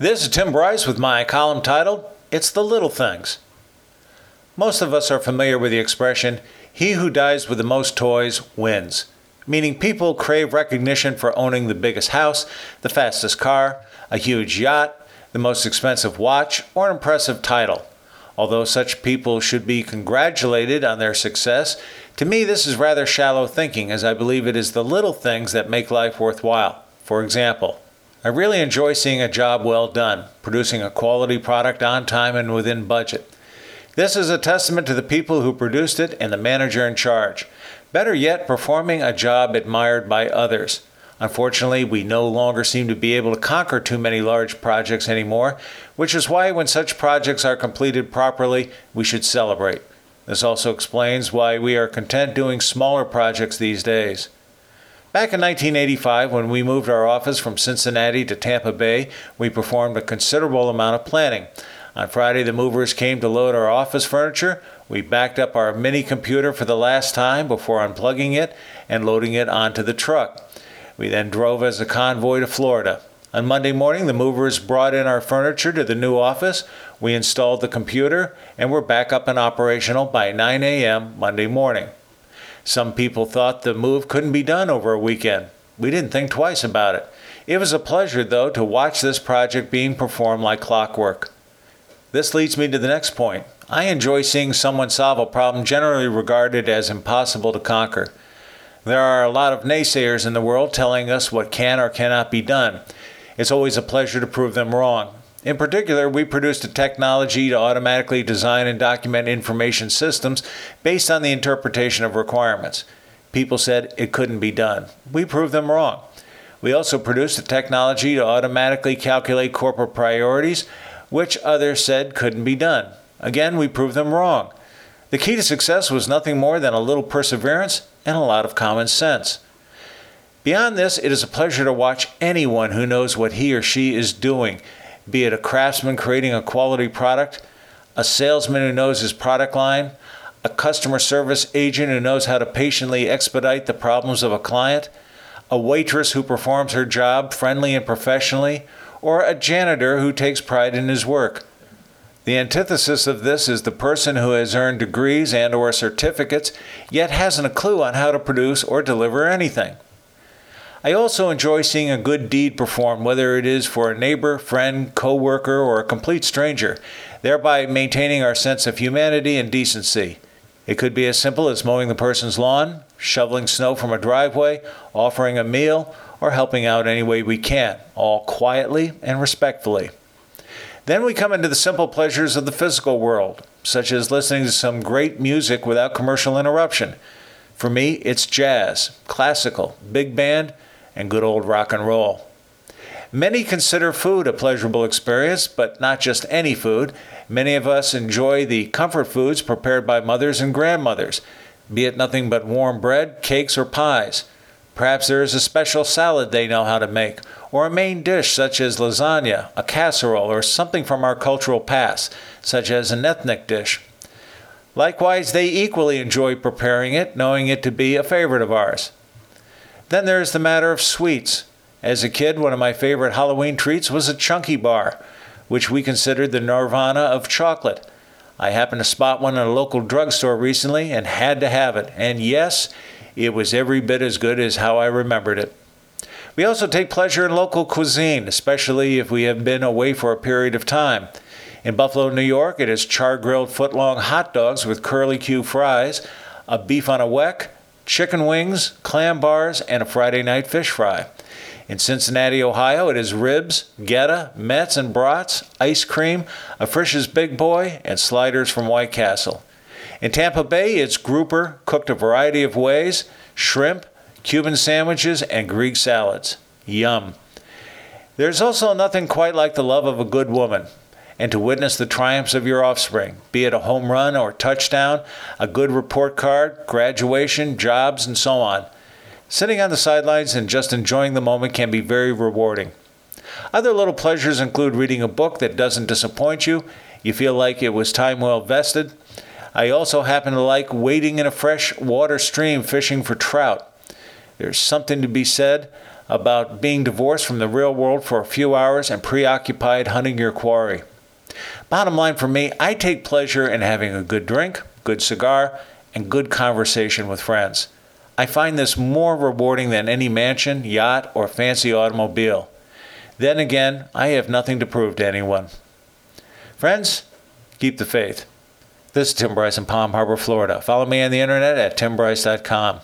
This is Tim Bryce with my column titled, It's the Little Things. Most of us are familiar with the expression, he who dies with the most toys wins, meaning people crave recognition for owning the biggest house, the fastest car, a huge yacht, the most expensive watch, or an impressive title. Although such people should be congratulated on their success, to me this is rather shallow thinking, as I believe it is the little things that make life worthwhile. For example, I really enjoy seeing a job well done, producing a quality product on time and within budget. This is a testament to the people who produced it and the manager in charge. Better yet, performing a job admired by others. Unfortunately, we no longer seem to be able to conquer too many large projects anymore, which is why when such projects are completed properly, we should celebrate. This also explains why we are content doing smaller projects these days. Back in 1985, when we moved our office from Cincinnati to Tampa Bay, we performed a considerable amount of planning. On Friday, the movers came to load our office furniture. We backed up our mini computer for the last time before unplugging it and loading it onto the truck. We then drove as a convoy to Florida. On Monday morning, the movers brought in our furniture to the new office. We installed the computer and were back up and operational by 9 a.m. Monday morning. Some people thought the move couldn't be done over a weekend. We didn't think twice about it. It was a pleasure, though, to watch this project being performed like clockwork. This leads me to the next point. I enjoy seeing someone solve a problem generally regarded as impossible to conquer. There are a lot of naysayers in the world telling us what can or cannot be done. It's always a pleasure to prove them wrong. In particular, we produced a technology to automatically design and document information systems based on the interpretation of requirements. People said it couldn't be done. We proved them wrong. We also produced a technology to automatically calculate corporate priorities, which others said couldn't be done. Again, we proved them wrong. The key to success was nothing more than a little perseverance and a lot of common sense. Beyond this, it is a pleasure to watch anyone who knows what he or she is doing, be it a craftsman creating a quality product, a salesman who knows his product line, a customer service agent who knows how to patiently expedite the problems of a client, a waitress who performs her job friendly and professionally, or a janitor who takes pride in his work. The antithesis of this is the person who has earned degrees and or certificates yet hasn't a clue on how to produce or deliver anything. I also enjoy seeing a good deed performed whether it is for a neighbor, friend, co-worker or a complete stranger, thereby maintaining our sense of humanity and decency. It could be as simple as mowing the person's lawn, shoveling snow from a driveway, offering a meal, or helping out any way we can, all quietly and respectfully. Then we come into the simple pleasures of the physical world, such as listening to some great music without commercial interruption. For me, it's jazz, classical, big band, and good old rock and roll. Many consider food a pleasurable experience, but not just any food. Many of us enjoy the comfort foods prepared by mothers and grandmothers, be it nothing but warm bread, cakes, or pies. Perhaps there is a special salad they know how to make, or a main dish such as lasagna, a casserole, or something from our cultural past, such as an ethnic dish. Likewise, they equally enjoy preparing it, knowing it to be a favorite of ours. Then there is the matter of sweets. As a kid, one of my favorite Halloween treats was a chunky bar, which we considered the nirvana of chocolate. I happened to spot one in a local drugstore recently and had to have it. And yes, it was every bit as good as how I remembered it. We also take pleasure in local cuisine, especially if we have been away for a period of time. In Buffalo, New York, it is char grilled footlong hot dogs with curly Q fries, a beef on a weck, chicken wings, clam bars, and a Friday night fish fry. In Cincinnati, Ohio, it is ribs, goetta, metts and brats, ice cream, a Frisch's Big Boy, and sliders from White Castle. In Tampa Bay, it's grouper cooked a variety of ways, shrimp, Cuban sandwiches, and Greek salads. Yum. There's also nothing quite like the love of a good woman, and to witness the triumphs of your offspring, be it a home run or a touchdown, a good report card, graduation, jobs, and so on. Sitting on the sidelines and just enjoying the moment can be very rewarding. Other little pleasures include reading a book that doesn't disappoint you, you feel like it was time well vested, I also happen to like wading in a fresh water stream fishing for trout. There's something to be said about being divorced from the real world for a few hours and preoccupied hunting your quarry. Bottom line for me, I take pleasure in having a good drink, good cigar, and good conversation with friends. I find this more rewarding than any mansion, yacht, or fancy automobile. Then again, I have nothing to prove to anyone. Friends, keep the faith. This is Tim Bryce in Palm Harbor, Florida. Follow me on the internet at timbryce.com.